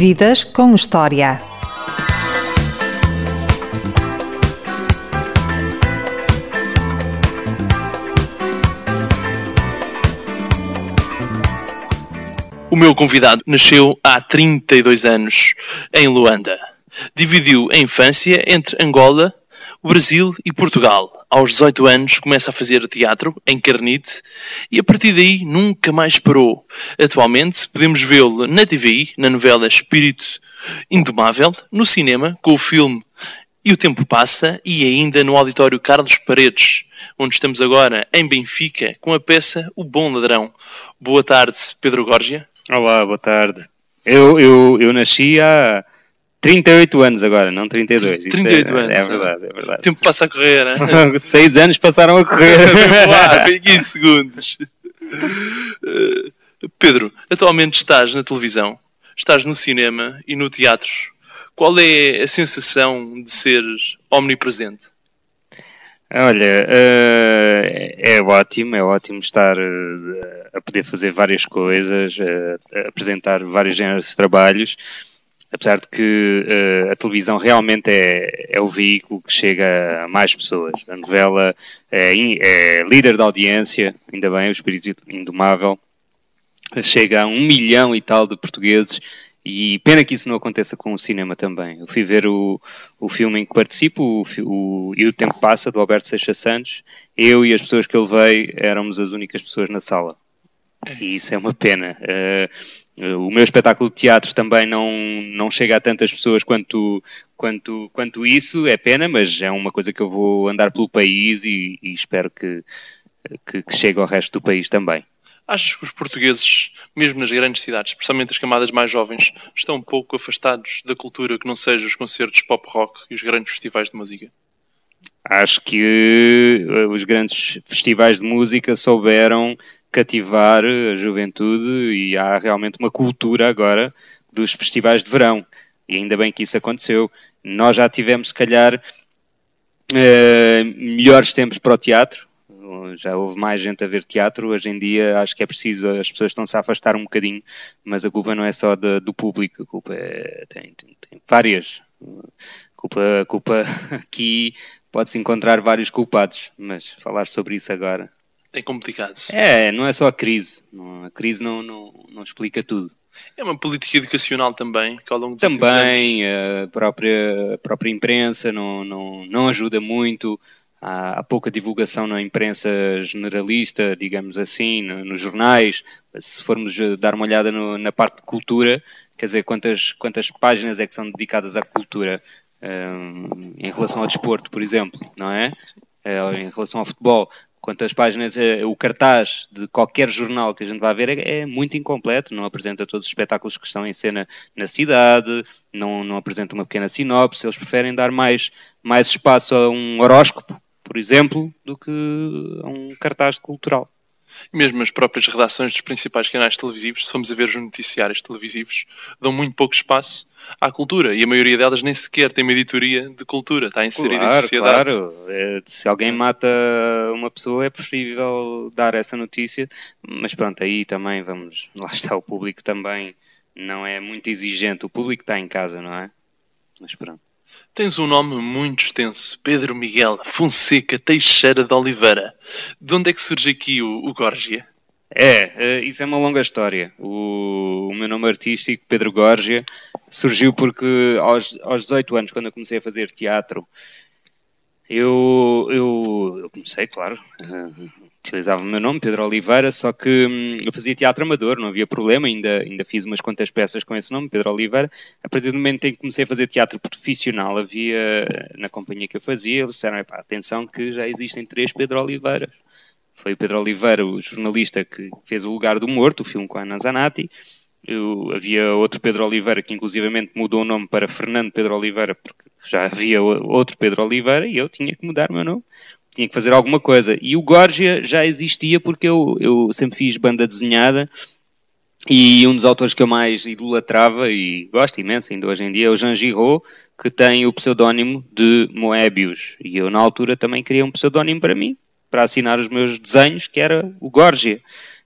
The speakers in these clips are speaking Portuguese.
Vidas com História. O meu convidado nasceu há 32 anos em Luanda. Dividiu a infância entre Angola, o Brasil e Portugal. Aos 18 anos começa a fazer teatro em Carnite e a partir daí nunca mais parou. Atualmente podemos vê-lo na TVI, na novela Espírito Indomável, no cinema com o filme E o Tempo Passa e ainda no auditório Carlos Paredes, onde estamos agora em Benfica com a peça O Bom Ladrão. Boa tarde, Pedro Gorgia. Olá, boa tarde. Eu, eu, eu nasci há 38 anos agora, não 32. Isso 38 é, anos. É verdade, é verdade. O tempo passa a correr, né? Seis anos passaram a correr. Uau, bem 15 segundos. Uh, Pedro, atualmente estás na televisão, estás no cinema e no teatro. Qual é a sensação de ser omnipresente? Olha, eh, é ótimo, é ótimo estar eh, a poder fazer várias coisas, eh, a apresentar vários géneros de trabalhos, apesar de que a televisão realmente é, é o veículo que chega a mais pessoas. A novela é, é líder da audiência, ainda bem, o Espírito Indomável, chega a um milhão e tal de portugueses e pena que isso não aconteça com o cinema também. Eu fui ver o, o filme em que participo, o, o E o Tempo Passa, do Alberto Seixas Santos. Eu e as pessoas que eu levei éramos as únicas pessoas na sala. E isso é uma pena. Eh, o meu espetáculo de teatro também não, não chega a tantas pessoas quanto, quanto, quanto isso, é pena, mas é uma coisa que eu vou andar pelo país e, e espero que, que, que chegue ao resto do país também. Achas que os portugueses, mesmo nas grandes cidades, especialmente as camadas mais jovens, estão um pouco afastados da cultura que não seja os concertos pop rock e os grandes festivais de música? Acho que eh, os grandes festivais de música souberam cativar a juventude e há realmente uma cultura agora dos festivais de verão. E ainda bem que isso aconteceu. Nós já tivemos, se calhar, eh, melhores tempos para o teatro. Já houve mais gente a ver teatro. Hoje em dia acho que é preciso, as pessoas estão-se a afastar um bocadinho, mas a culpa não é só do público, a culpa é, tem, tem- tem várias. A culpa, a culpa aqui pode-se encontrar vários culpados, mas falar sobre isso agora. É complicado. É, não é só a crise. A crise não, não, não explica tudo. É uma política educacional também, que ao longo dos Também a própria, a própria imprensa não, não, não ajuda muito. Há, há pouca divulgação na imprensa generalista, digamos assim, no- nos jornais. Se formos eh, dar uma olhada no- na parte de cultura, quer dizer, quantas, quantas páginas é que são dedicadas à cultura hum, em relação ao desporto, por exemplo, não é? Eh, em relação ao futebol. Quantas páginas, eh, o cartaz de qualquer jornal que a gente vai ver é, é muito incompleto, não apresenta todos os espetáculos que estão em cena na cidade, não, não apresenta uma pequena sinopse, eles preferem dar mais, mais espaço a um horóscopo, por exemplo, do que a um cartaz cultural. Mesmo as próprias redações dos principais canais televisivos, se formos a ver os noticiários televisivos, dão muito pouco espaço à cultura. E a maioria delas nem sequer tem uma editoria de cultura. Está inserida em Claro, sociedade. claro. É, se alguém mata uma pessoa é preferível dar essa notícia, mas pronto, aí também vamos, lá está o público também não é muito exigente, o público está em casa, não é? Mas pronto. Tens um nome muito extenso. Pedro Miguel Fonseca Teixeira de Oliveira. De onde é que surge aqui o, o Gorgia? É, eh, isso é uma longa história. O, o meu nome artístico, Pedro Gorgia, surgiu porque aos, aos 18 anos, quando eu comecei a fazer teatro, eu, eu, eu comecei, claro, eh, utilizava o meu nome, Pedro Oliveira, só que hum, eu fazia teatro amador, não havia problema, ainda, ainda fiz umas quantas peças com esse nome, Pedro Oliveira. A partir do momento em que comecei a fazer teatro profissional, havia, na companhia que eu fazia, eles disseram, "Epá, atenção que já existem três Pedro Oliveiras. Foi o Pedro Oliveira, o jornalista que fez O Lugar do Morto, o filme com a Ana Zanatti. Eu- havia outro Pedro Oliveira que inclusivamente mudou o nome para Fernando Pedro Oliveira porque já havia outro Pedro Oliveira e eu tinha que mudar o meu nome. Tinha que fazer alguma coisa. E o Gorgia já existia porque eu, eu sempre fiz banda desenhada e um dos autores que eu mais idolatrava e gosto imenso ainda hoje em dia é o Jean Giraud, que tem o pseudónimo de Moebius. E eu, na altura, também queria um pseudónimo para mim, para assinar os meus desenhos, que era o Gorgia.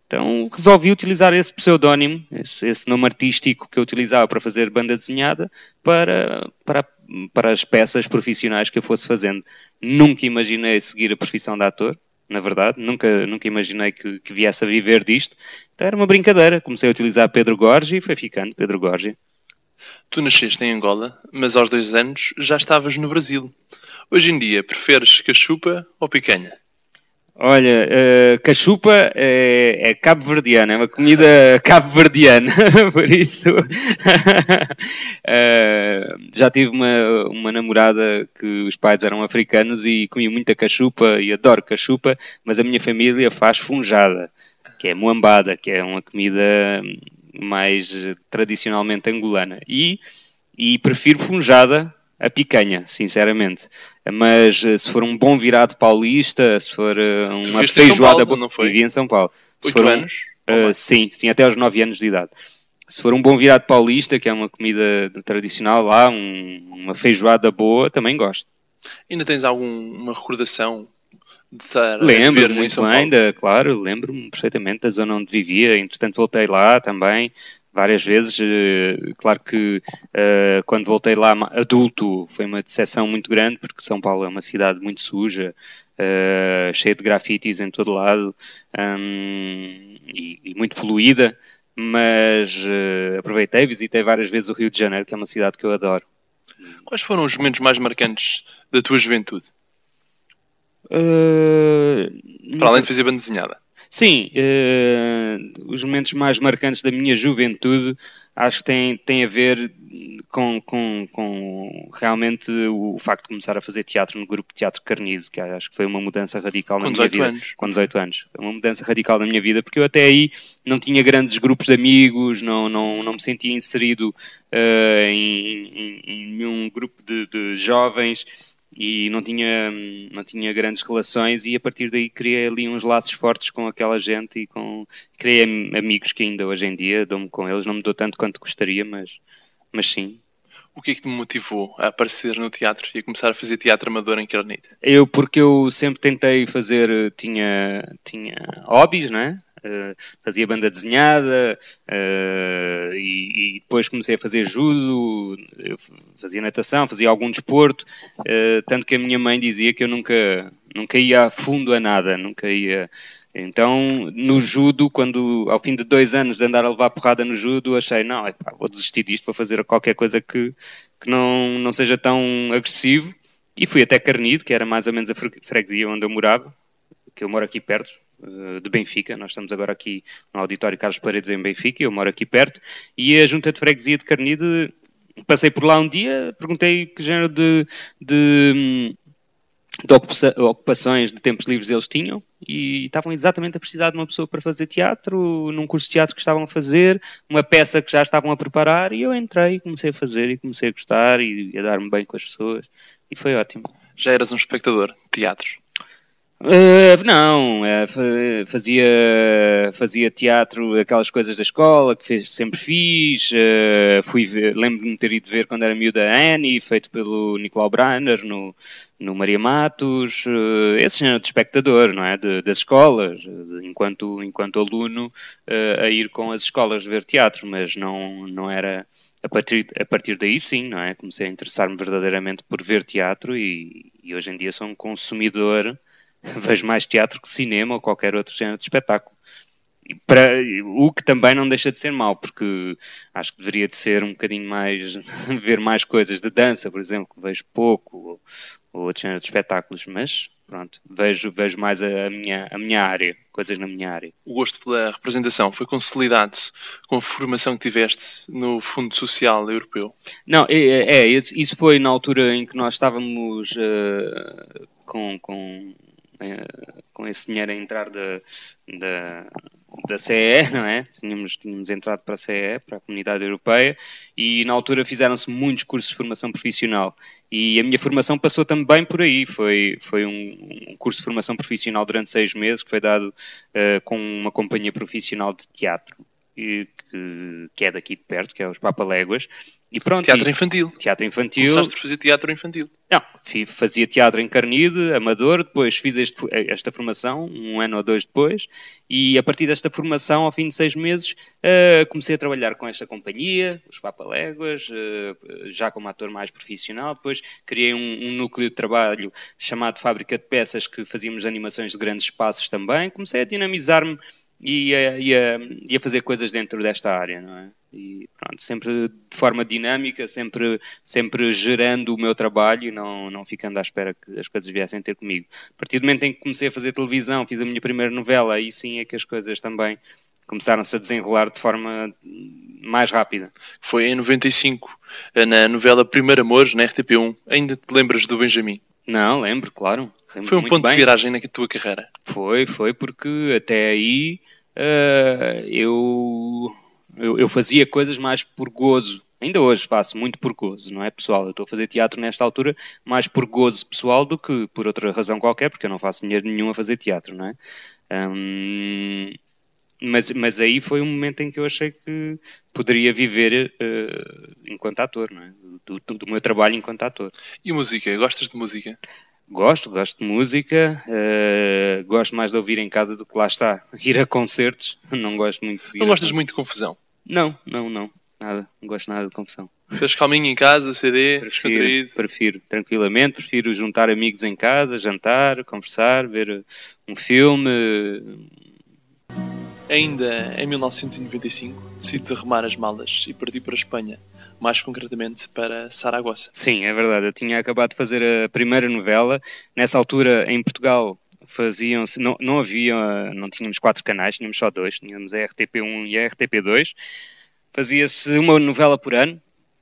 Então resolvi utilizar esse pseudónimo, esse, esse, nome artístico que eu utilizava para fazer banda desenhada, para, para, para as peças profissionais que eu fosse fazendo. Nunca imaginei seguir a profissão de ator, na verdade, nunca, nunca imaginei que, que viesse a viver disto. Então era uma brincadeira. Comecei a utilizar Pedro Gorgi e foi ficando Pedro Gorgi. Tu nasceste em Angola, mas aos dois anos já estavas no Brasil. Hoje em dia, preferes cachupa ou picanha? Olha, uh, cachupa é, é cabo-verdiana, é uma comida cabo-verdiana, por isso uh, já tive uma, uma namorada que os pais eram africanos e comi muita cachupa e adoro cachupa, mas a minha família faz funjada, que é moambada, que é uma comida mais tradicionalmente angolana. E, e prefiro funjada a picanha, sinceramente. Mas eh, se for um bom virado paulista, se for eh, uma feijoada boa, não foi? Vivi em São Paulo. Se Oito anos? Um, uh, sim, sim, até aos 9 anos de idade. Se for um bom virado paulista, que é uma comida tradicional lá, um, uma feijoada boa, também gosto. Ainda tens alguma recordação de estar lembro a muito bem, ainda, claro, lembro-me perfeitamente da zona onde vivia, entretanto voltei lá também, várias vezes. Eh, claro que uh, quando voltei lá adulto foi uma decepção muito grande, porque São Paulo é uma cidade muito suja, uh, cheia de grafites em todo lado um, e, e, muito poluída. Mas uh, aproveitei, visitei várias vezes o Rio de Janeiro, que é uma cidade que eu adoro. Quais foram os momentos mais marcantes da tua juventude? Para além de fazer banda desenhada. Sim, uh, os momentos mais marcantes da minha juventude acho que têm, têm a ver com, com, com realmente o, facto de começar a fazer teatro no grupo de Teatro Carnido, que acho que foi uma mudança radical na minha vida. Anos. Com 18 anos. Uma mudança radical na minha vida, porque eu até aí não tinha grandes grupos de amigos, não, não, não me sentia inserido uh, em, em, em nenhum grupo de, de jovens e não tinha, não tinha grandes relações e a partir daí criei ali uns laços fortes com aquela gente e com criei amigos que ainda hoje em dia dou-me com eles, não me dou tanto quanto gostaria, mas, mas sim. O que é que te motivou a aparecer no teatro e a começar a fazer teatro amador em Carnite? Eu, porque eu sempre tentei fazer, tinha, tinha hobbies, não é? Fazia banda desenhada uh, e, e, depois comecei a fazer judo, fazia natação, fazia algum desporto, uh, tanto que a minha mãe dizia que eu nunca, nunca ia a fundo a nada, nunca ia. Então, no judo, quando ao fim de dois anos de andar a levar porrada no judo, achei, não, epá, vou desistir disto, vou fazer qualquer coisa que, que não, não seja tão agressivo. E fui até Carnido, que era mais ou menos a freguesia onde eu morava, que eu moro aqui perto, eh, de Benfica. Nós estamos agora aqui no Auditório Carlos Paredes em Benfica, eu moro aqui perto, e a Junta de Freguesia de Carnide, passei por lá um dia, perguntei que género de, de, de ocupações de tempos livres eles tinham, e estavam exatamente a precisar de uma pessoa para fazer teatro, num curso de teatro que estavam a fazer, uma peça que já estavam a preparar, e eu entrei, comecei a fazer, e comecei a gostar, e a dar-me bem com as pessoas, e foi ótimo. Já eras um espectador de teatro? Uh, não, uh, fazia, fazia teatro, aquelas coisas da escola que fez, sempre fiz. Uh, fui lembro-me de ter ido ver quando era miúda Annie, feito pelo Nicolau Brainer no, no Maria Matos. esse género de espectador, não é? De, das escolas, enquanto, enquanto aluno, a ir com as escolas ver teatro, mas não, não era. A partir, a partir daí, sim, não é? Comecei a interessar-me verdadeiramente por ver teatro e, e hoje em dia sou um consumidor vejo mais teatro que cinema ou qualquer outro género de espetáculo. Para, o que também não deixa de ser mau, porque acho que deveria de ser um bocadinho mais, ver mais coisas de dança, por exemplo, que vejo pouco, ou, ou outro género de espetáculos, mas pronto, vejo, vejo mais a, minha, a minha área, coisas na minha área. O gosto pela representação foi consolidado com a formação que tiveste no Fundo Social Europeu? Não, é, é isso foi na altura em que nós estávamos uh, com, com com esse dinheiro a entrar da, da, da CE, não é? Tínhamos, tínhamos entrado para a CE, para a Comunidade Europeia, e na altura fizeram-se muitos cursos de formação profissional. E a minha formação passou também por aí. Foi, foi um, um curso de formação profissional durante seis meses, que foi dado uh, com uma companhia profissional de teatro, que, que é daqui de perto, que é os Papaléguas, e pronto. Teatro e- infantil. teatro infantil. Começaste por fazer teatro infantil. Não, fazia teatro encarnido, amador, depois fiz este esta formação, um ano ou dois depois, e a partir desta formação, ao fim de seis meses, eh, comecei a trabalhar com esta companhia, os Papaléguas, eh, já como ator mais profissional, depois criei um, um núcleo de trabalho chamado Fábrica de Peças, que fazíamos animações de grandes espaços também, comecei a dinamizar-me e e e a fazer coisas dentro desta área, não é? E pronto, sempre de forma dinâmica, sempre, sempre gerando o meu trabalho e não, não ficando à espera que as coisas viessem ter comigo. A partir do momento em que comecei a fazer televisão, fiz a minha primeira novela, aí sim é que as coisas também começaram-se a desenrolar de forma mais rápida. Foi em 95, na novela Primeiro Amores, na RTP1. Ainda te lembras do Benjamin? Não, lembro, claro. Lembro Foi um ponto bem. de viragem na tua carreira. Foi, foi porque até aí eh, eu, eu, eu fazia coisas mais por gozo. Ainda hoje faço muito por gozo, não é pessoal? Eu estou a fazer teatro nesta altura mais por gozo pessoal do que por outra razão qualquer, porque eu não faço dinheiro nenhum a fazer teatro, não é? Hum, mas, mas aí foi um momento em que eu achei que poderia viver eh, enquanto ator, não é? Do, do- do meu trabalho enquanto ator. E música? Gostas de música? Gosto, gosto de música, eh, gosto mais de ouvir em casa do que lá está, ir a concertos, não gosto muito de ir Não gostas muito de confusão? Não, não, não, nada, não gosto nada de confusão. Fez calminho em casa, CD, Prefiro, prefiro, tranquilamente, prefiro juntar amigos em casa, jantar, conversar, ver um filme. Ainda em 1995, decides arrumar as malas e partir para a Espanha, mais concretamente para Saragossa. Sim, é verdade, eu tinha acabado de fazer a primeira novela, nessa altura em Portugal faziam-se, não, não havia, não tínhamos quatro canais, tínhamos só dois, tínhamos a RTP1 e a RTP2, fazia-se uma novela por ano,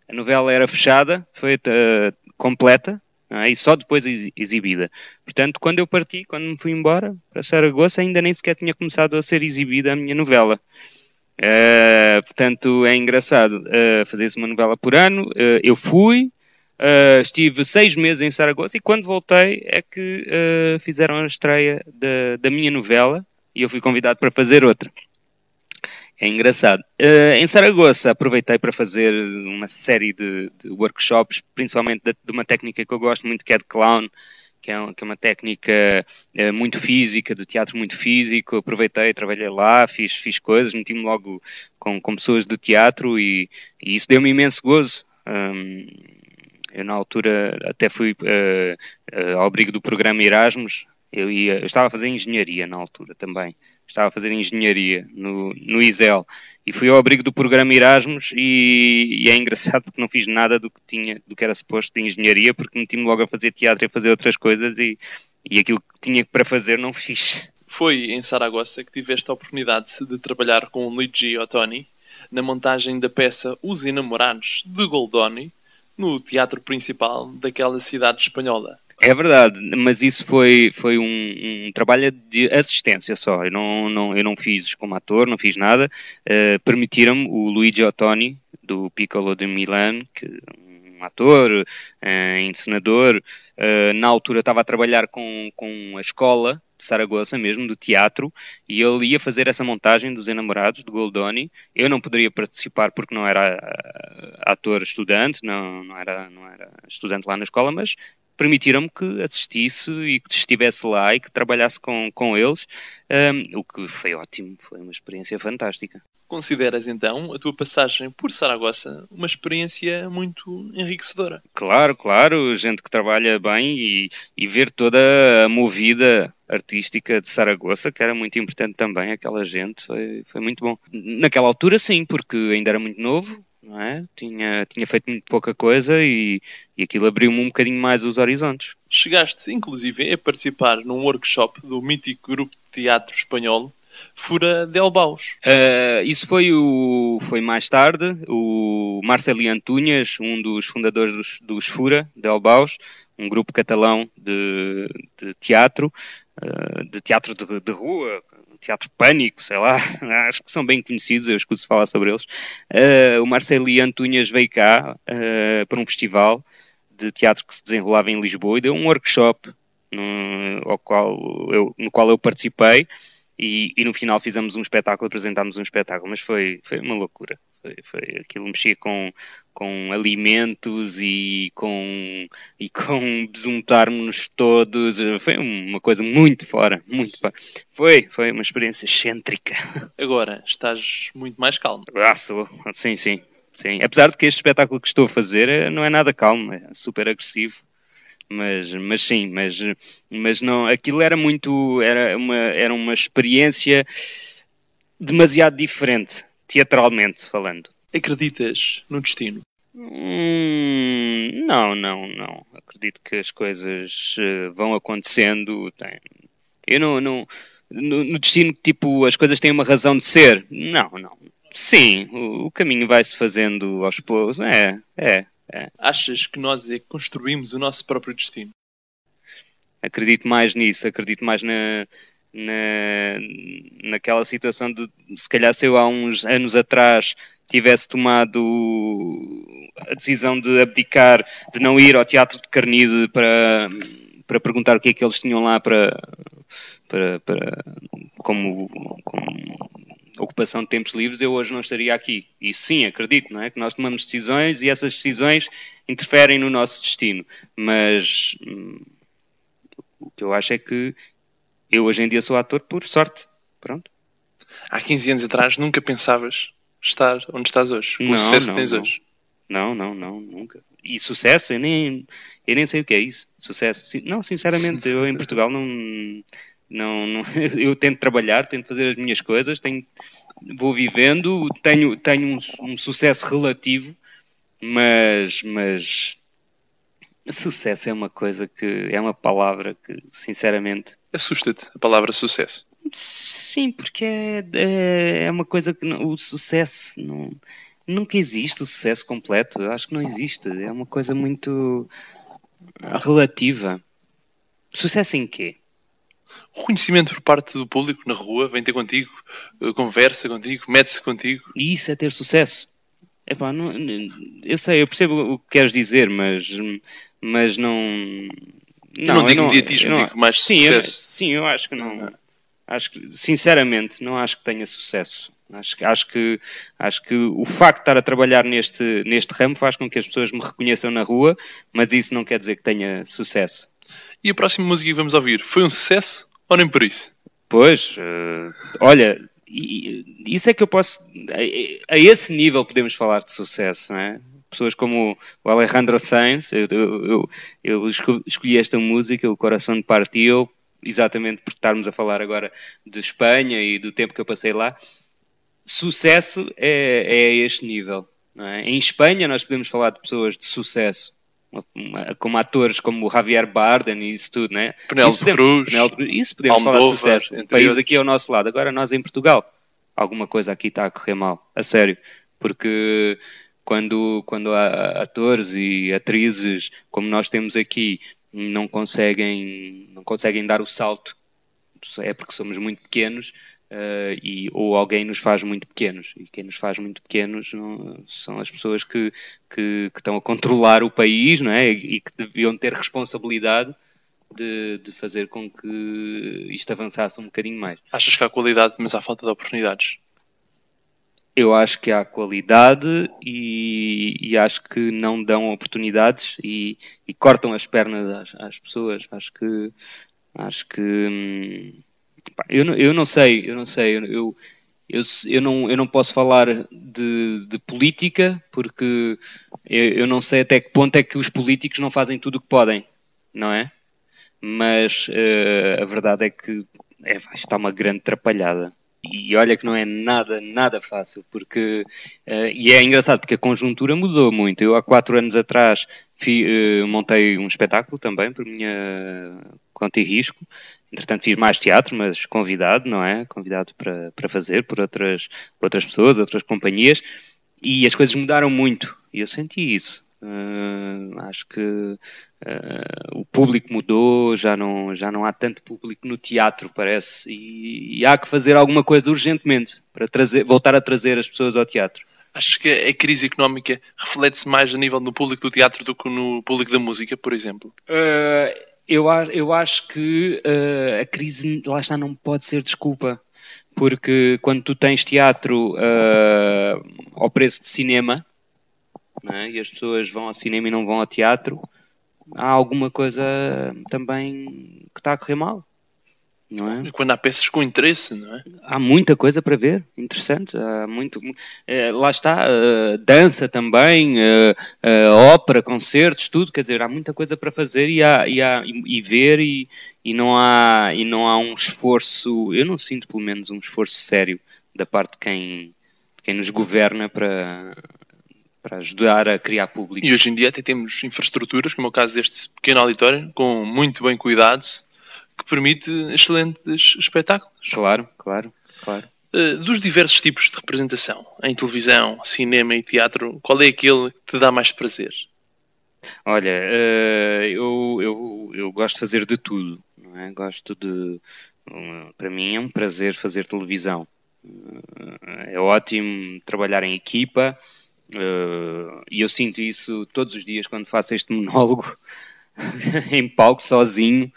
a novela era fechada, feita eh, completa, é? e só depois ex- exibida. Portanto, quando eu parti, quando me fui embora para Saragossa, ainda nem sequer tinha começado a ser exibida a minha novela. Eh, portanto, é engraçado eh, fazer-se uma novela por ano. Eh, eu fui, eh, estive seis meses em Saragossa e quando voltei é que eh, fizeram a estreia da, da minha novela e eu fui convidado para fazer outra. É engraçado. Eh, em Saragossa aproveitei para fazer uma série de, de workshops, principalmente de, de uma técnica que eu gosto muito, que é de clown, que é, um- que é uma técnica eh, muito física, de teatro muito físico. Aproveitei, trabalhei lá, fiz, fiz coisas, meti-me logo com, com pessoas do teatro e, e isso deu-me imenso gozo. Hum, eu, na altura, até fui eh, eh, ao abrigo do programa Erasmus. Eu, ia, eu estava a fazer engenharia na altura também. Estava a fazer engenharia no, no ISEL. E fui ao abrigo do programa Erasmus e, e é engraçado porque não fiz nada do que tinha, do que era suposto de engenharia, porque meti-me logo a fazer teatro e a fazer outras coisas e, e aquilo que tinha para fazer não fiz. Foi em Saragossa que tiveste a oportunidade de trabalhar com Luigi Ottoni na montagem da peça Os Enamorados de Goldoni no teatro principal daquela cidade espanhola. É verdade, mas isso foi, foi um, um trabalho de assistência só. Eu não, não, eu não fiz como ator, não fiz nada. Eh, Permitiram-me o Luigi Ottoni, do Piccolo de Milan, que um ator, eh, encenador. eh, na altura estava a trabalhar com, com a escola de Saragossa mesmo, de teatro, e ele ia fazer essa montagem dos enamorados, de Goldoni. Eu não poderia participar porque não era ah, ator estudante, não, não, era, não era estudante lá na escola, mas permitiram-me que assistisse e que estivesse lá e que trabalhasse com, com eles, um, o que foi ótimo, foi uma experiência fantástica. Consideras então a tua passagem por Saragossa uma experiência muito enriquecedora? Claro, claro, gente que trabalha bem e, e ver toda a movida artística de Saragossa, que era muito importante também, aquela gente, foi, foi muito bom. Naquela altura sim, porque ainda era muito novo, não é? Tinha, tinha feito muito pouca coisa e, e aquilo abriu-me um bocadinho mais os horizontes. Chegaste, inclusive, a participar num workshop do mítico grupo de teatro espanhol Fura del Baus. Uh, isso foi, o, foi mais tarde. O Marceli Antunhas, um dos fundadores dos, dos Fura del Baus, um grupo catalão de, de teatro, uh, de teatro de, de, rua, teatro pânico, sei lá, acho que são bem conhecidos, eu escuso falar sobre eles. Uh, o Marceli Antunhas veio cá para um festival de teatro que se desenrolava em Lisboa e deu um workshop no, qual eu, no qual eu participei. E, e, no final fizemos um espetáculo, apresentámos um espetáculo, mas foi, foi uma loucura. Foi, foi, aquilo mexia com, com alimentos e com, e com besuntarmos todos. Foi uma coisa muito fora, muito fora. Foi, foi uma experiência excêntrica. Agora, estás muito mais calmo. Ah, sou. Sim, sim. Sim. Apesar de que este espetáculo que estou a fazer eh, não é nada calmo, é super agressivo. Mas, mas sim, mas, mas não, aquilo era muito, era uma, era uma experiência demasiado diferente, teatralmente falando. Acreditas no destino? Hum, não, não, não. Acredito que as coisas uh, vão acontecendo. Tem... Eu não, não no, no, destino, tipo, as coisas têm uma razão de ser. Não, não. Sim, o, o caminho vai-se fazendo aos poucos. É, é. Achas que nós é que construímos o nosso próprio destino? Acredito mais nisso. Acredito mais na, na, naquela situação de, se calhar, se eu há uns anos atrás tivesse tomado a decisão de abdicar, de não ir ao Teatro de Carnide para, para perguntar o que é que eles tinham lá para, para, para como, como ocupação de tempos livres, eu hoje não estaria aqui. Isso sim, acredito, não é? Que nós tomamos decisões e essas decisões interferem no nosso destino. Mas hum, o que eu acho é que eu hoje em dia sou ator por sorte. Pronto. Há 15 anos atrás nunca pensavas estar onde estás hoje, com não, o sucesso não, que tens não. hoje. Não, não, não, nunca. E sucesso, eu nem, eu nem sei o que é isso. Sucesso. Não, sinceramente, eu em Portugal não, não, não. Eu tento trabalhar, tento fazer as minhas coisas, tenho, vou vivendo, tenho, tenho um, um sucesso relativo, mas, mas. Sucesso é uma coisa que. É uma palavra que, sinceramente. Assusta-te a palavra sucesso. Sim, porque é, é, é uma coisa que não- o sucesso não, nunca existe o sucesso completo. Eu acho que não existe. É uma coisa muito relativa. Sucesso em quê? Reconhecimento por parte do público na rua vem ter contigo, eh, conversa contigo, mete-se contigo. E isso é ter sucesso. Epá, não, eu sei, eu percebo o que queres dizer, mas, mas não. Eu não digo mediatismo, eu não- digo mais sim, eu- sucesso. sim, eu acho que não. Acho que, sinceramente, não acho que tenha sucesso. Acho, que- acho, que, acho que o facto de estar a trabalhar neste, neste ramo faz com que as pessoas me reconheçam na rua, mas isso não quer dizer que tenha sucesso. E a próxima música que vamos ouvir foi um sucesso ou nem por isso? Pois, eh, olha, isso é que eu posso. A, a esse nível podemos falar de sucesso, não é? Pessoas como o Alejandro Sainz, eu, eu, eu- eu esco- escolhi esta música, O Coração de Partiu, exatamente por estarmos a falar agora de Espanha e do tempo que eu passei lá. Sucesso é, é a este nível. é? Em Espanha, nós podemos falar de pessoas de sucesso, uma- como atores como o Javier Bardem e isso tudo, né? Penélope Isso podemos- Cruz, Penélope Cruz, isso podemos falar de Almodóvar, sucesso. O país aqui ao nosso lado. Agora nós em Portugal, alguma coisa aqui está a correr mal, a sério. Porque quando, quando há atores e atrizes como nós temos aqui não conseguem, não conseguem dar o salto, é porque somos muito pequenos eh, e, ou alguém nos faz muito pequenos. E quem nos faz muito pequenos não- são as pessoas que, que, que estão a controlar o país não é? e que deviam ter responsabilidade de, de fazer com que isto avançasse um bocadinho mais. Achas que há qualidade, mas há falta de oportunidades? Eu acho que há qualidade e, e acho que não dão oportunidades e, e cortam as pernas às, às pessoas. Acho que acho que hum, eu, não, eu não sei, eu não sei, eu, eu, eu, não, eu não posso falar de, de política porque eu, eu não sei até que ponto é que os políticos não fazem tudo o que podem, não é? Mas eh, a verdade é que é, estar uma grande atrapalhada. E olha que não é nada, nada fácil, porque eh, e é engraçado porque a conjuntura mudou muito. Eu há quatro anos atrás fi- eh, montei um espetáculo também por minha conta e risco. Entretanto fiz mais teatro, mas convidado, não é? Convidado para, para fazer por outras, outras pessoas, outras companhias. E as coisas mudaram muito. E eu senti isso. Eh, acho que eh, o público mudou, já não, já não há tanto público no teatro, parece, e, e há que fazer alguma coisa urgentemente para trazer, voltar a trazer as pessoas ao teatro. Achas que a crise económica reflete-se mais a nível do público do teatro do que no público da música, por exemplo? Eh, eu, eu acho que eh, a crise, lá está, não pode ser desculpa. porque quando tu tens teatro uh, ao preço de cinema, é? e as pessoas vão ao cinema e não vão ao teatro, há alguma coisa também que está a correr mal. Não é? E quando há peças com interesse, não é? Há muita coisa para ver, interessante. Há muito, é, lá está, uh, dança também, uh, uh, ópera, concertos, tudo. Quer dizer, há muita coisa para fazer e, há, e, há, e, e ver e, e, não há, e não há um esforço, eu não sinto pelo menos um esforço sério da parte de quem, de quem nos governa para, para ajudar a criar público. E hoje em dia até temos infraestruturas, como é o caso deste pequeno auditório, com muito bem cuidados, permite excelentes espetáculos. Claro, claro, claro. Uh, dos diversos tipos de representação, em televisão, cinema e teatro, qual é aquele que te dá mais prazer? Olha, uh, eu, eu, eu gosto de fazer de tudo. Não é? Gosto de. Uh, para mim é um prazer fazer televisão. é ótimo trabalhar em equipa e eu sinto isso todos os dias quando faço este monólogo em palco sozinho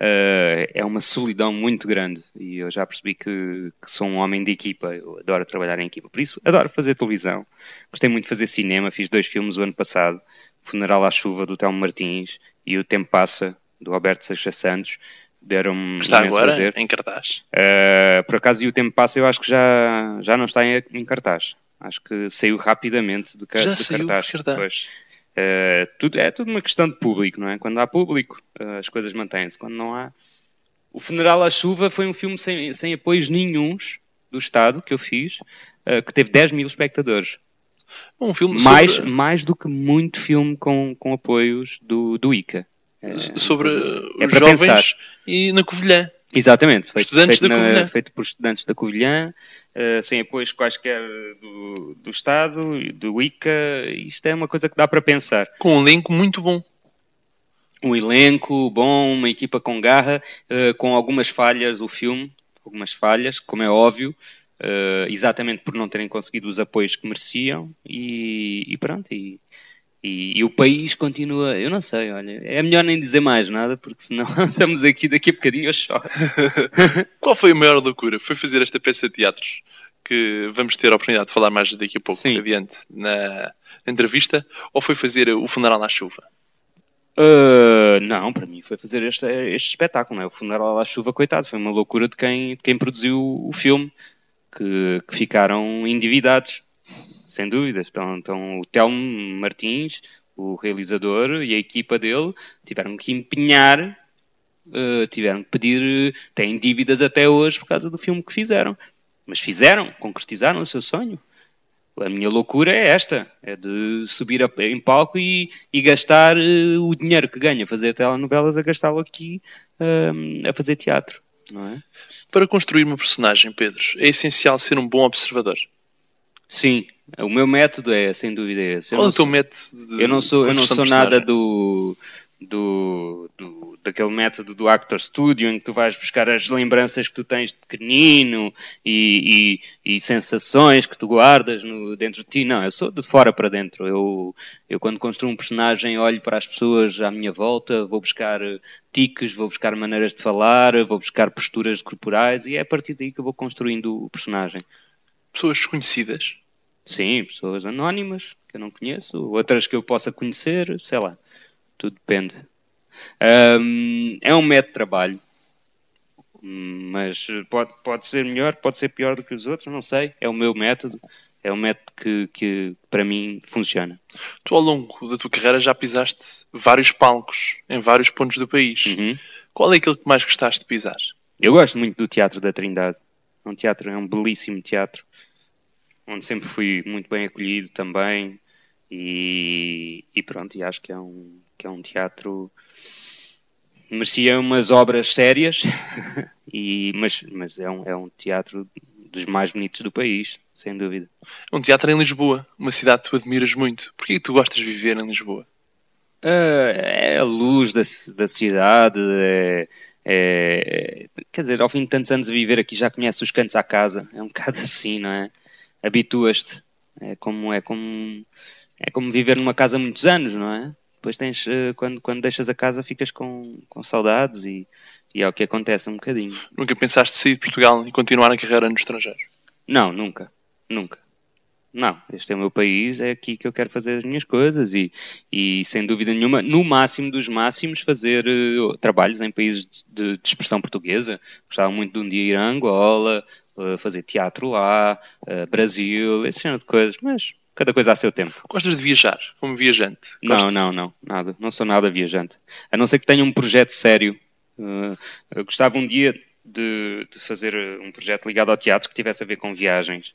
uh, é uma solidão muito grande e eu já percebi que, que, sou um homem de equipa, eu adoro trabalhar em equipa, por isso adoro fazer televisão. Gostei muito de fazer cinema, fiz dois filmes o ano passado, Funeral à Chuva do Telmo Martins e O Tempo Passa do Alberto Seixas Santos. Deram-me Está agora prazer. em cartaz? Uh, por acaso, e O Tempo Passa eu acho que já, já não está em, em cartaz. Acho que saiu rapidamente de, já de saiu cartaz. De cartaz. Uh, tudo, é tudo uma questão de público, não é? Quando há público, uh, as coisas mantêm-se. Quando não há. O Funeral à Chuva foi um filme sem, sem apoios nenhums do Estado que eu fiz, uh, que teve 10 mil espectadores. Um filme mais, sobre... mais do que muito filme com, com apoios do, do ICA. sobre é os jovens pensar. e na Covilhã. Exatamente, feito, estudantes feito, da Covilhã. feito por estudantes da Covilhã, uh, sem apoios quaisquer do, do Estado, do ICA, isto é uma coisa que dá para pensar. Com um elenco muito bom. Um elenco bom, uma equipa com garra, uh, com algumas falhas, o filme, algumas falhas, como é óbvio, uh, exatamente por não terem conseguido os apoios que mereciam, e, e pronto, e, e, e, o país continua, eu não sei, olha, é melhor nem dizer mais nada, porque senão estamos aqui daqui a bocadinho eu choro. Qual foi a maior loucura? Foi fazer esta peça de teatros, que vamos ter a oportunidade de falar mais daqui a pouco, Sim. adiante, na entrevista, ou foi fazer o funeral à chuva? Uh, não, para mim foi fazer este, este espetáculo, não é? O funeral à chuva, coitado, foi uma loucura de quem, de quem produziu o filme, que, que ficaram endividados sem dúvida. Então, então o Telmo Martins, o realizador e a equipa dele tiveram que empenhar, uh, tiveram que pedir, têm dívidas até hoje por causa do filme que fizeram. Mas fizeram, concretizaram o seu sonho. A minha loucura é esta, é de subir a, em palco e, e gastar uh, o dinheiro que ganha a fazer telenovelas a gastá-lo aqui uh, a fazer teatro. É? Para construir uma personagem, Pedro, é essencial ser um bom observador. Sim, o meu método é, sem dúvida, esse. Qual é o teu método? De eu não sou, eu não sou nada do, do, do, daquele método do Actor Studio em que tu vais buscar as lembranças que tu tens de pequenino e, e, e sensações que tu guardas no, dentro de ti. Não, eu sou de fora para dentro. Eu, eu, quando construo um personagem, olho para as pessoas à minha volta, vou buscar tiques, vou buscar maneiras de falar, vou buscar posturas corporais e é a partir daí que eu vou construindo o personagem. Pessoas desconhecidas? Sim, pessoas anónimas que eu não conheço, outras que eu possa conhecer, sei lá, tudo depende. Um, é um método de trabalho, mas pode, pode ser melhor, pode ser pior do que os outros, não sei. É o meu método, é um método que, que para mim funciona. Tu, ao longo da tua carreira, já pisaste vários palcos em vários pontos do país. Uhum. Qual é aquele que mais gostaste de pisar? Eu gosto muito do Teatro da Trindade. É um teatro, é um belíssimo teatro onde sempre fui muito bem acolhido também e, e pronto, e acho que é um, que é um teatro merecia umas obras sérias, e, mas, mas é, um, é um teatro dos mais bonitos do país, sem dúvida. É um teatro em Lisboa, uma cidade que tu admiras muito. Porquê que tu gostas de viver em Lisboa? Uh, é a luz da, da cidade, é, é, quer dizer, ao fim de tantos anos a viver aqui já conheces os cantos à casa, é um bocado assim, não é? Habituas-te. É como, é, como, é como viver numa casa muitos anos, não é? depois tens, uh, quando, quando deixas a casa, ficas com, com saudades e, e é o que acontece um bocadinho. Nunca pensaste sair de Portugal e continuar a carreira no estrangeiro? Não, nunca. Nunca. Não, este é o meu país, é aqui que eu quero fazer as minhas coisas e, e sem dúvida nenhuma, no máximo dos máximos, fazer uh, trabalhos em países de, de, expressão portuguesa. Gostava muito de um dia ir a Angola, fazer teatro lá, Brasil, esse género de coisas, mas cada coisa a seu tempo. Gostas de viajar como viajante? Não, não, não, nada. Não sou nada viajante. A não ser que tenha um projeto sério. eu gostava um dia de, de fazer um projeto ligado ao teatro que tivesse a ver com viagens.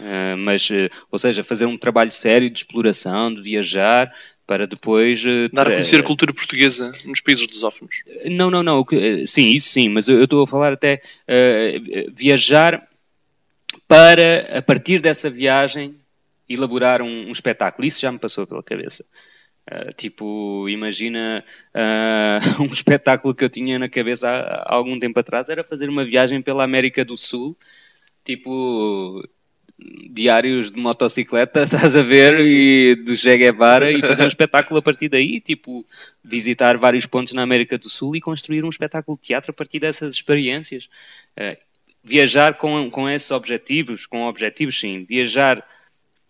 Uh, mas, ou seja, fazer um trabalho sério de exploração, de viajar, para depois... Uh, Dar a conhecer a cultura portuguesa nos países lusófonos. Não, não, não. Sim, isso sim, mas eu, estou a falar até viajar para, a partir dessa viagem, elaborar um, um espetáculo. Isso já me passou pela cabeça. Uh, tipo, imagina uh, um espetáculo que eu tinha na cabeça há, há, algum tempo atrás era fazer uma viagem pela América do Sul, tipo diários de motocicleta, estás a ver, e do Che Guevara e fazer um espetáculo a partir daí, tipo, visitar vários pontos na América do Sul e construir um espetáculo de teatro a partir dessas experiências. Uh, viajar com, com esses objetivos, com objetivos sim, viajar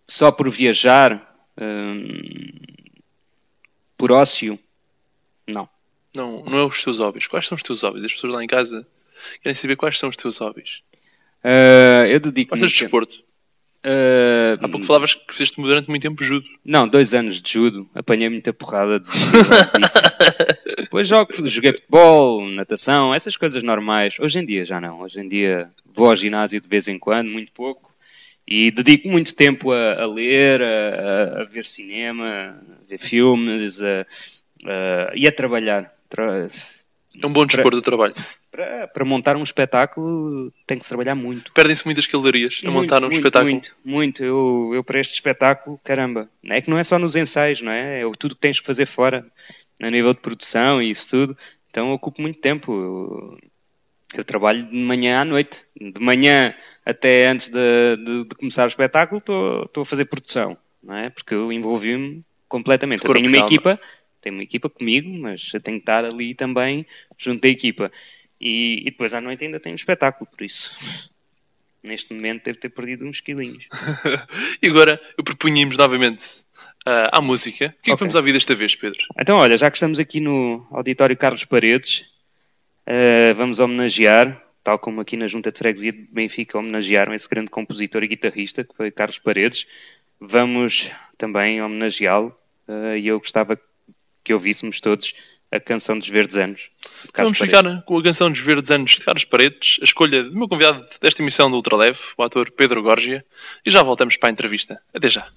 só por viajar, um, por ócio, não. Não, não é os teus hobbies. Quais são os teus hobbies? As pessoas lá em casa querem saber quais são os teus hobbies. Uh, eu dedico. Gostas de desporto? Uh, Há pouco falavas que fizeste durante muito tempo judo. Não, dois anos de judo. Apanhei muita porrada, disso. Depois jogo, joguei futebol, natação, essas coisas normais. Hoje em dia já não. Hoje em dia vou ao ginásio de vez em quando, muito pouco. E dedico muito tempo a, a ler, a, a, ver cinema, a ver filmes a, e a trabalhar. Tra é um bom dispor do trabalho. Para, para, montar um espetáculo tem que se trabalhar muito. Perdem-se muitas calorias a montar um muito, espetáculo. Muito, muito. Eu, eu para este espetáculo, caramba, é que não é só nos ensaios, não é? É tudo que tens que fazer fora, a nível de produção e isso tudo. Então eu ocupo muito tempo. Eu, eu trabalho de manhã à noite. De manhã até antes de, de, de começar o espetáculo estou a fazer produção, não é? Porque eu envolvi-me completamente. Eu tenho uma equipa tenho uma equipa comigo, mas eu tenho que estar ali também junto da equipa. E, e depois à noite ainda tenho um espetáculo, por isso neste momento deve ter perdido uns quilinhos. e agora eu propunhamos novamente uh, à música. O que é que okay. vamos ouvir desta vez, Pedro? Então, olha, já que estamos aqui no Auditório Carlos Paredes, uh, vamos homenagear, tal como aqui na Junta de Freguesia de Benfica homenagearam esse grande compositor e guitarrista, que foi Carlos Paredes, vamos também homenageá-lo. Uh, e eu gostava que ouvíssemos todos a canção dos Verdes Anos. Vamos ficar com a canção dos Verdes Anos de Carlos Paredes, a escolha do meu convidado desta emissão do Ultraleve, o ator Pedro Gorgia, e já voltamos para a entrevista. Até já.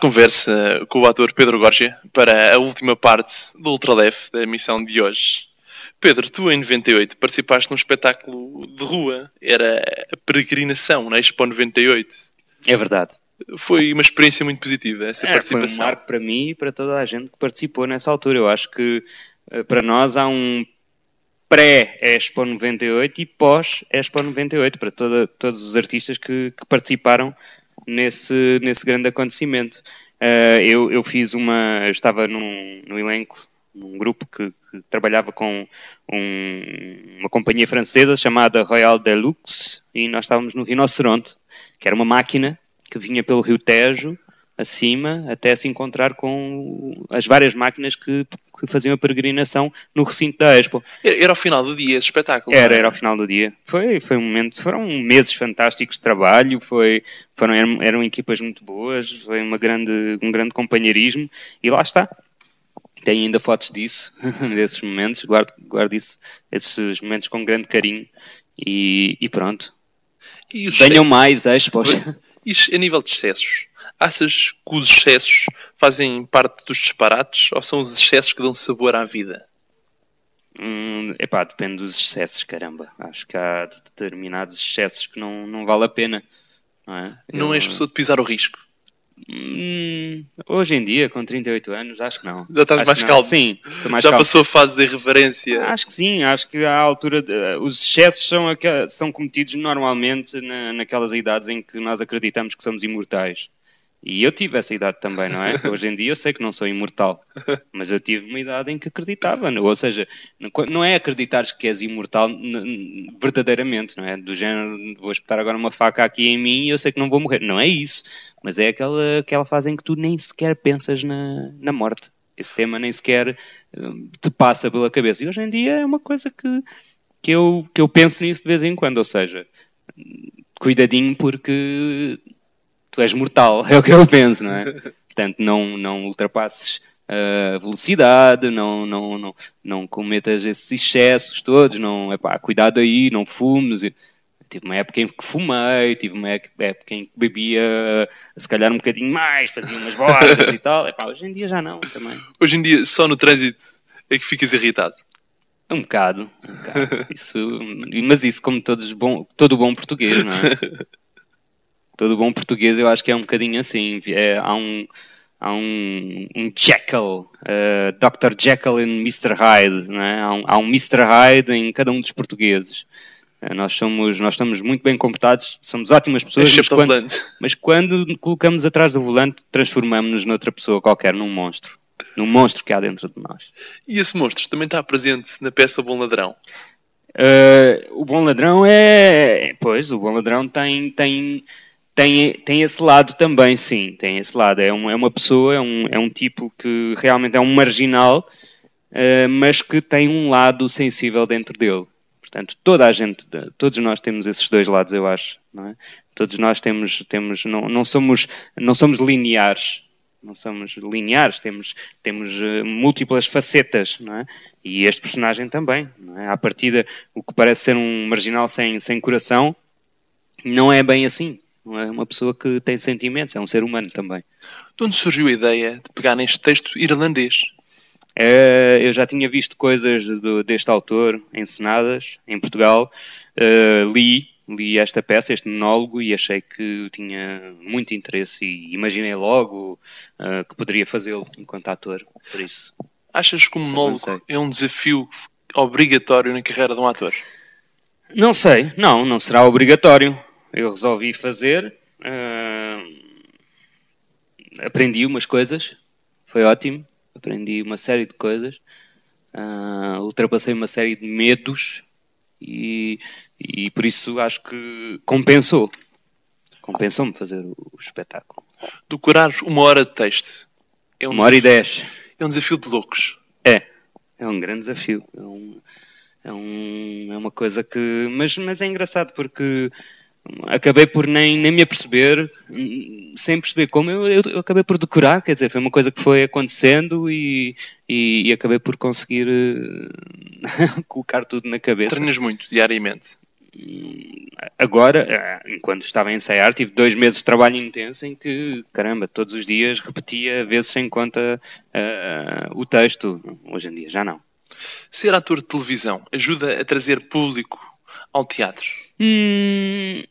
Conversa com o ator Pedro Gorgia para a última parte do Ultraleve da emissão de hoje. Pedro, tu em 98 participaste num espetáculo de rua, era a peregrinação na Expo 98. É verdade. Foi uma experiência muito positiva essa É, participação. Foi um marco para mim e para toda a gente que participou nessa altura. Eu acho que eh, para nós há um pré-Expo 98 e pós-Expo 98 para toda, todos os artistas que, que participaram nesse, nesse grande acontecimento. Eh, eu, eu fiz uma. Eu estava num, num elenco, num grupo que, que trabalhava com um- uma companhia francesa chamada Royal Deluxe e nós estávamos no Rinoceronte, que era uma máquina que vinha pelo Rio Tejo acima até se encontrar com as várias máquinas que, que faziam a peregrinação no recinto da Expo. Era, era ao final do dia esse espetáculo. Era, é? era ao final do dia. Foi, foi um momento, foram meses fantásticos de trabalho, foi, foram, eram, eram equipas muito boas, foi uma grande, um grande companheirismo e lá está. Tenho ainda fotos disso, desses momentos, guardo, guardo isso, esses momentos com grande carinho e, e pronto. E os Venham mais expos. E a nível de excessos, achas que os excessos fazem parte dos disparates ou são os excessos que dão sabor à vida? Hum, epá, depende dos excessos, caramba. Acho que há determinados excessos que não, não vale a pena. Não, é? Não Eu- és pessoa de pisar o risco. Hum, hoje em dia, com 38 anos, acho que não. Já estás Acho mais calmo. Sim, mais Já calmo. passou a fase da irreverência. Acho que sim, acho que à altura. de- os excessos são, são cometidos normalmente na- naquelas idades em que nós acreditamos que somos imortais. E eu tive essa idade também, não é? Hoje em dia eu sei que não sou imortal, mas eu tive uma idade em que acreditava. não- Ou seja, não- é acreditares que és imortal verdadeiramente, não é? Do género, vou espetar agora uma faca aqui em mim e eu sei que não vou morrer. Não é isso, mas é aquela, aquela fase em que tu nem sequer pensas na, na morte. Esse tema nem sequer hum, te passa pela cabeça. E hoje em dia é uma coisa que, que, eu, que eu penso nisso de vez em quando. Ou seja, cuidadinho porque tu és mortal, é o que eu penso, não é? Portanto, não, não ultrapasses a velocidade, não, não, não, não cometas esses excessos todos, não, epá, cuidado aí, não fumes. Tive uma época em que fumei, tive uma época em que bebia, se calhar um bocadinho mais, fazia umas bordas e tal. Epá, hoje em dia já não, também. Hoje em dia, só no trânsito é que ficas irritado. Um bocado, um bocado. Isso, mas isso como todos bom, todo bom português, não é? Todo bom português eu acho que é um bocadinho assim. É, há um, há um, um Jekyll, eh, Dr. Jekyll e Mr. Hyde, não é? Há um, há um Mr. Hyde em cada um dos portugueses. Eh, nós, somos, nós estamos muito bem comportados, somos ótimas pessoas, mas quando, mas quando colocamos atrás do volante, transformamos-nos noutra pessoa qualquer, num monstro. Num monstro que há dentro de nós. E esse monstro também está presente na peça O Bom Ladrão. Uh, o bom ladrão é. Pois, o bom ladrão tem, tem, tem, tem esse lado também, sim. Tem esse lado. É, um, é uma pessoa, é um, é um tipo que realmente é um marginal, uh, mas que tem um lado sensível dentro dele. Portanto, toda a gente, todos nós temos esses dois lados, eu acho. É? Todos nós temos, temos não, não, somos, não somos lineares. Não somos lineares, temos, temos uh, múltiplas facetas, não é? E este personagem também, não é? À partida, o que parece ser um marginal sem, sem coração, não é bem assim. Não é uma pessoa que tem sentimentos, é um ser humano também. De onde surgiu a ideia de pegar neste texto irlandês? Uh, eu já tinha visto coisas do, deste autor encenadas em Portugal, uh, li, li esta peça, este monólogo, e achei que tinha muito interesse e imaginei logo uh, que poderia fazê-lo enquanto ator, por isso. Achas que o monólogo é um desafio obrigatório na carreira de um ator? Não sei, não, não será obrigatório. Eu resolvi fazer, aprendi umas coisas, foi ótimo, aprendi uma série de coisas, uh, ultrapassei uma série de medos e, e por isso acho que compensou. Compensou-me fazer o, o, espetáculo. Decorar uma hora de texto. É um uma hora desafio, e dez. É um desafio de loucos. É, é um grande desafio. É, um, é, um, é uma coisa que. Mas, mas é engraçado porque acabei por nem, nem me aperceber, sem perceber como, eu, eu, acabei por decorar, quer dizer, foi uma coisa que foi acontecendo e, e, e acabei por conseguir uh, colocar tudo na cabeça. Treinas muito, diariamente? agora, eh, enquanto estava a ensaiar, tive dois meses de trabalho intenso em que, caramba, todos os dias repetia vezes sem conta uh, o texto. Hoje em dia já não. Ser ator de televisão ajuda a trazer público ao teatro? Hum,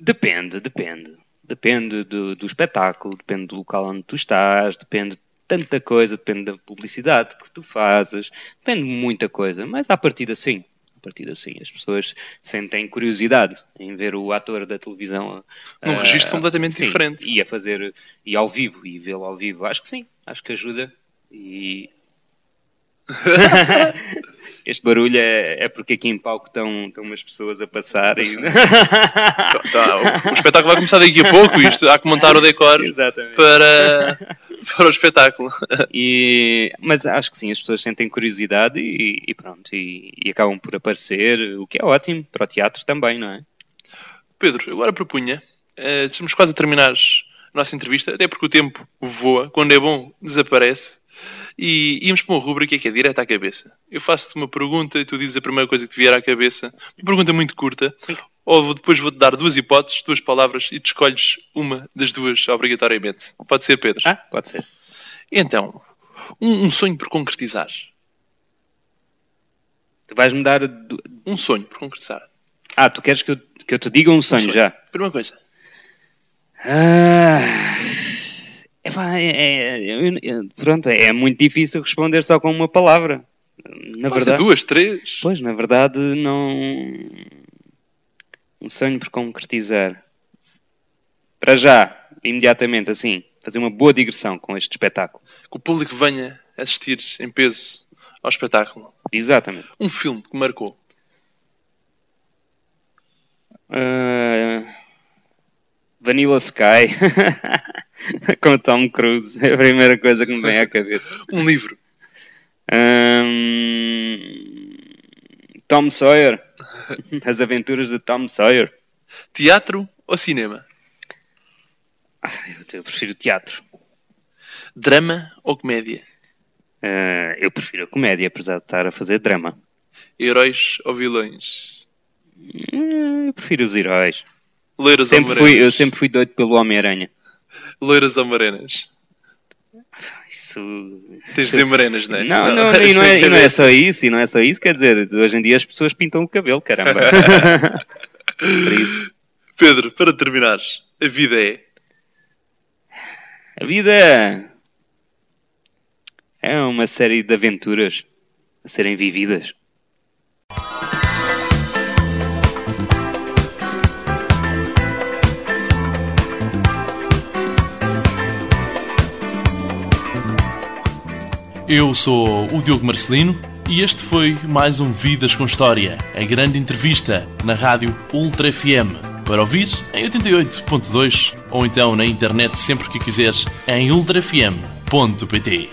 depende, depende. Depende do, do espetáculo, depende do local onde tu estás, depende de tanta coisa, depende da publicidade que tu fazes, depende de muita coisa, mas à partida sim. A partir assim, as pessoas sentem curiosidade em ver o ator da televisão num uh, registro completamente sim, diferente e a fazer e ao vivo e vê-lo ao vivo. Acho que sim, acho que ajuda e este barulho é, é, porque aqui em palco estão, estão umas pessoas a passar. E... Tá, tá, o, espetáculo vai começar daqui a pouco. Isto, há que montar o decor para, para o espetáculo. E, mas acho que sim, as pessoas sentem curiosidade e, e pronto, e, e, acabam por aparecer, o que é ótimo para o teatro também, não é? Pedro, agora propunha, uh, estamos quase a terminar a nossa entrevista, até porque o tempo voa, quando é bom, desaparece. E íamos para uma rubrica que é direto à cabeça. Eu faço-te uma pergunta e tu dizes a primeira coisa que te vier à cabeça. Uma pergunta muito curta. Ou depois vou-te dar duas hipóteses, duas palavras e tu escolhes uma das duas obrigatoriamente. Pode ser, Pedro? Ah, pode ser. Então, um, um sonho por concretizar. Tu vais-me dar... Um sonho por concretizar. Ah, tu queres que eu, que eu te diga um sonho, um sonho. já? Primeira coisa. Ah... Epá, é, é, é, pronto, é muito difícil responder só com uma palavra. Na verdade, duas, três. Pois, na verdade, não. Um sonho por concretizar. Para já, imediatamente, assim, fazer uma boa digressão com este espetáculo. Que o público venha assistir em peso ao espetáculo. Exatamente. Um filme que marcou. Uh, Vanilla Sky. com Tom Cruise. É a primeira coisa que me vem à cabeça. um livro. Um... Tom Sawyer. As aventuras de Tom Sawyer. Teatro ou cinema? Ah, eu, prefiro teatro. Drama ou comédia? Uh, eu prefiro a comédia, apesar de estar a fazer drama. Heróis ou vilões? Uh, eu prefiro os heróis. Loiras sempre fui, Eu sempre fui doido pelo Homem-Aranha. Loiras ou morenas? Isso... Tens de dizer morenas, não é? Não, não, não, e, não é, e não é só isso, e não é só isso, quer dizer, hoje em dia as pessoas pintam o cabelo, caramba. Por isso. Pedro, para terminares, a vida é? A vida é uma série de aventuras a serem vividas. Eu sou o Diogo Marcelino e este foi mais um Vidas com História, a grande entrevista na rádio Ultra FM. Para ouvir em 88.2 ou então na internet sempre que quiseres em ultrafm.pt.